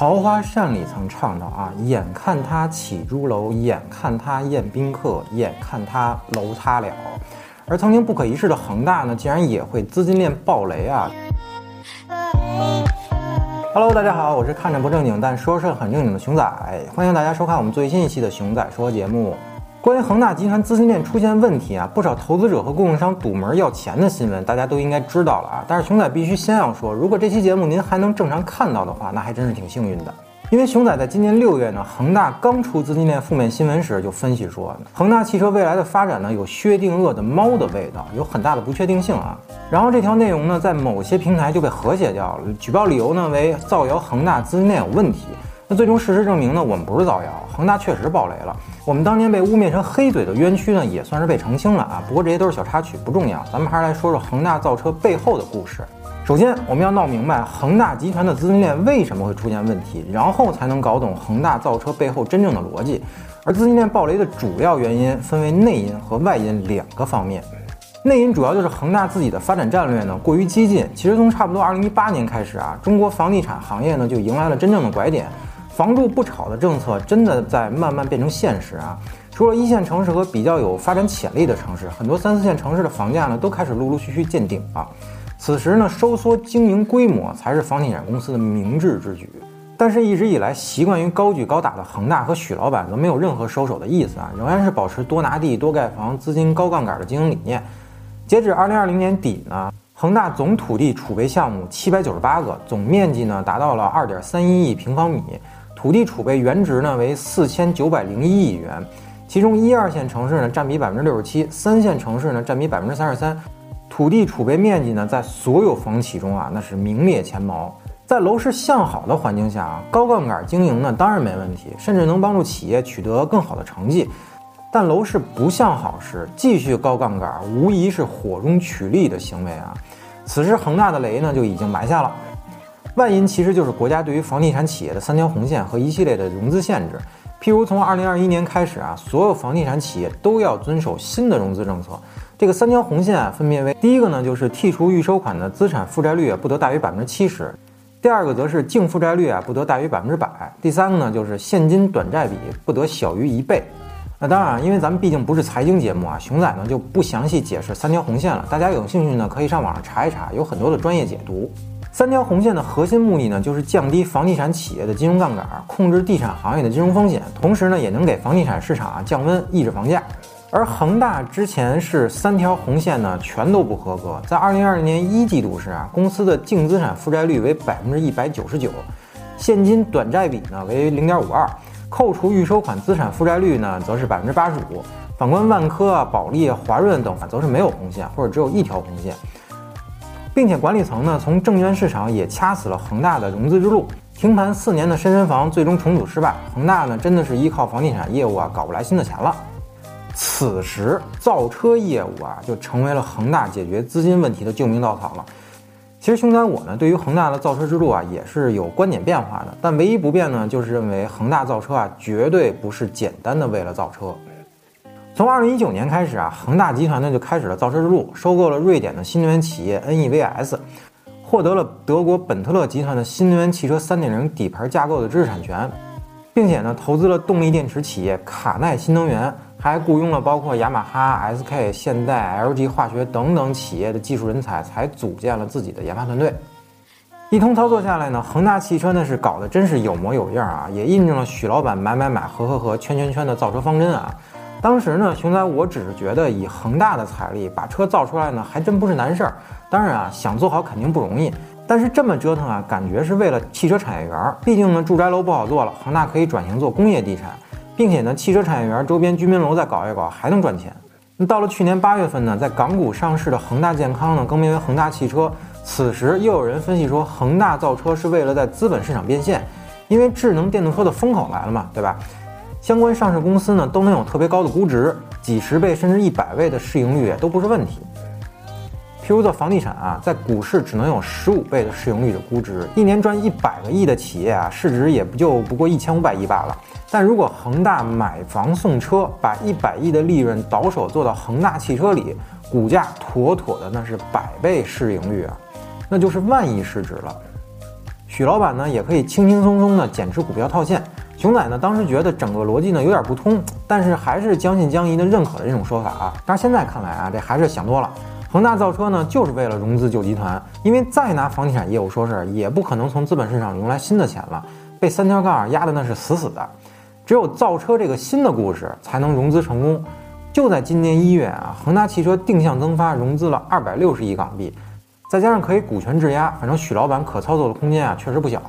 桃花扇里曾唱到啊，眼看他起朱楼，眼看他宴宾客，眼看他楼塌了。而曾经不可一世的恒大呢，竟然也会资金链爆雷啊！Hello，大家好，我是看着不正经但说事很正经的熊仔，欢迎大家收看我们最新一期的熊仔说节目。关于恒大集团资金链出现问题啊，不少投资者和供应商堵门要钱的新闻，大家都应该知道了啊。但是熊仔必须先要说，如果这期节目您还能正常看到的话，那还真是挺幸运的。因为熊仔在今年六月呢，恒大刚出资金链负面新闻时就分析说，恒大汽车未来的发展呢有薛定谔的猫的味道，有很大的不确定性啊。然后这条内容呢，在某些平台就被和谐掉了，举报理由呢为造谣恒大资金链有问题。那最终事实证明呢，我们不是造谣，恒大确实暴雷了。我们当年被污蔑成黑嘴的冤屈呢，也算是被澄清了啊。不过这些都是小插曲，不重要。咱们还是来说说恒大造车背后的故事。首先，我们要闹明白恒大集团的资金链为什么会出现问题，然后才能搞懂恒大造车背后真正的逻辑。而资金链暴雷的主要原因分为内因和外因两个方面。内因主要就是恒大自己的发展战略呢过于激进。其实从差不多二零一八年开始啊，中国房地产行业呢就迎来了真正的拐点。房住不炒的政策真的在慢慢变成现实啊！除了一线城市和比较有发展潜力的城市，很多三四线城市的房价呢都开始陆陆续续见顶了。此时呢，收缩经营规模才是房地产公司的明智之举。但是，一直以来习惯于高举高打的恒大和许老板则没有任何收手的意思啊，仍然是保持多拿地、多盖房、资金高杠杆的经营理念。截止二零二零年底呢，恒大总土地储备项目七百九十八个，总面积呢达到了二点三一亿平方米。土地储备原值呢为四千九百零一亿元，其中一二线城市呢占比百分之六十七，三线城市呢占比百分之三十三。土地储备面积呢在所有房企中啊那是名列前茅。在楼市向好的环境下啊，高杠杆经营呢当然没问题，甚至能帮助企业取得更好的成绩。但楼市不向好时，继续高杠杆无疑是火中取栗的行为啊。此时恒大的雷呢就已经埋下了。外因其实就是国家对于房地产企业的三条红线和一系列的融资限制，譬如从二零二一年开始啊，所有房地产企业都要遵守新的融资政策。这个三条红线啊，分别为：第一个呢，就是剔除预收款的资产负债率不得大于百分之七十；第二个则是净负债率啊不得大于百分之百；第三个呢，就是现金短债比不得小于一倍。那当然，因为咱们毕竟不是财经节目啊，熊仔呢就不详细解释三条红线了。大家有兴趣呢，可以上网上查一查，有很多的专业解读。三条红线的核心目的呢，就是降低房地产企业的金融杠杆，控制地产行业的金融风险，同时呢，也能给房地产市场啊降温，抑制房价。而恒大之前是三条红线呢，全都不合格。在二零二零年一季度时啊，公司的净资产负债率为百分之一百九十九，现金短债比呢为零点五二，扣除预收款资产负债率呢则是百分之八十五。反观万科啊、保利、华润等啊，则是没有红线，或者只有一条红线。并且管理层呢，从证券市场也掐死了恒大的融资之路。停盘四年的深深房最终重组失败，恒大呢真的是依靠房地产业务啊搞不来新的钱了。此时造车业务啊就成为了恒大解决资金问题的救命稻草了。其实熊仔我呢对于恒大的造车之路啊也是有观点变化的，但唯一不变呢就是认为恒大造车啊绝对不是简单的为了造车。从二零一九年开始啊，恒大集团呢就开始了造车之路，收购了瑞典的新能源企业 NEVS，获得了德国本特勒集团的新能源汽车三点零底盘架构的知识产权，并且呢投资了动力电池企业卡耐新能源，还雇佣了包括雅马哈、SK、现代、LG 化学等等企业的技术人才，才组建了自己的研发团队。一通操作下来呢，恒大汽车呢是搞得真是有模有样啊，也印证了许老板买买买、合合合、圈圈圈的造车方针啊。当时呢，熊仔我只是觉得以恒大的财力把车造出来呢，还真不是难事儿。当然啊，想做好肯定不容易。但是这么折腾啊，感觉是为了汽车产业园。毕竟呢，住宅楼不好做了，恒大可以转型做工业地产，并且呢，汽车产业园周边居民楼再搞一搞，还能赚钱。那到了去年八月份呢，在港股上市的恒大健康呢，更名为恒大汽车。此时又有人分析说，恒大造车是为了在资本市场变现，因为智能电动车的风口来了嘛，对吧？相关上市公司呢都能有特别高的估值，几十倍甚至一百倍的市盈率都不是问题。譬如做房地产啊，在股市只能有十五倍的市盈率的估值，一年赚一百个亿的企业啊，市值也不就不过一千五百亿罢了。但如果恒大买房送车，把一百亿的利润倒手做到恒大汽车里，股价妥妥的那是百倍市盈率啊，那就是万亿市值了。许老板呢也可以轻轻松松的减持股票套现。熊仔呢当时觉得整个逻辑呢有点不通，但是还是将信将疑的认可了这种说法啊。但是现在看来啊，这还是想多了。恒大造车呢就是为了融资救集团，因为再拿房地产业务说事儿，也不可能从资本市场融来新的钱了，被三条杠压的那是死死的。只有造车这个新的故事才能融资成功。就在今年一月啊，恒大汽车定向增发融资了二百六十亿港币。再加上可以股权质押，反正许老板可操作的空间啊确实不小。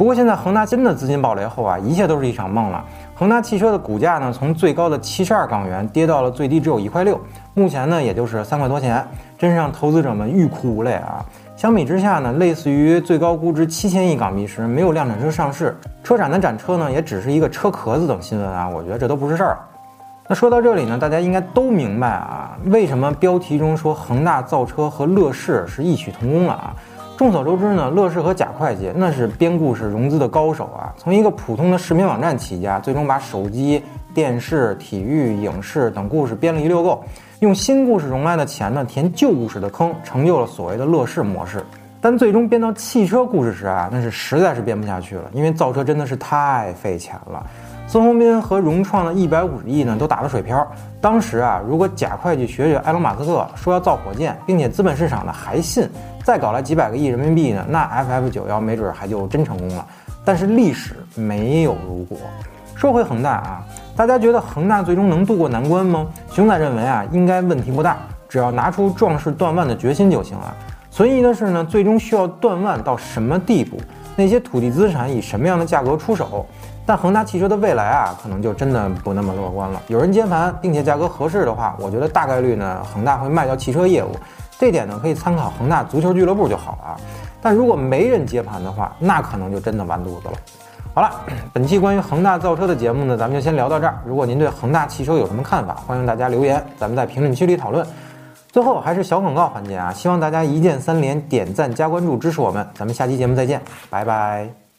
不过现在恒大真的资金暴雷后啊，一切都是一场梦了。恒大汽车的股价呢，从最高的七十二港元跌到了最低只有一块六，目前呢也就是三块多钱，真是让投资者们欲哭无泪啊。相比之下呢，类似于最高估值七千亿港币时没有量产车上市，车展的展车呢也只是一个车壳子等新闻啊，我觉得这都不是事儿。那说到这里呢，大家应该都明白啊，为什么标题中说恒大造车和乐视是异曲同工了啊？众所周知呢，乐视和贾会计那是编故事融资的高手啊，从一个普通的视频网站起家，最终把手机、电视、体育、影视等故事编了一溜够，用新故事融来的钱呢填旧故事的坑，成就了所谓的乐视模式。但最终编到汽车故事时啊，那是实在是编不下去了，因为造车真的是太费钱了。孙宏斌和融创的一百五十亿呢，都打了水漂。当时啊，如果假会计学学埃隆·马斯克说要造火箭，并且资本市场呢还信，再搞来几百个亿人民币呢，那 FF 九幺没准还就真成功了。但是历史没有如果。说回恒大啊，大家觉得恒大最终能渡过难关吗？熊仔认为啊，应该问题不大，只要拿出壮士断腕的决心就行了。存疑的是呢，最终需要断腕到什么地步？那些土地资产以什么样的价格出手？但恒大汽车的未来啊，可能就真的不那么乐观了。有人接盘，并且价格合适的话，我觉得大概率呢，恒大会卖掉汽车业务。这点呢，可以参考恒大足球俱乐部就好了啊。但如果没人接盘的话，那可能就真的完犊子了。好了，本期关于恒大造车的节目呢，咱们就先聊到这儿。如果您对恒大汽车有什么看法，欢迎大家留言，咱们在评论区里讨论。最后还是小广告环节啊，希望大家一键三连、点赞加关注支持我们。咱们下期节目再见，拜拜。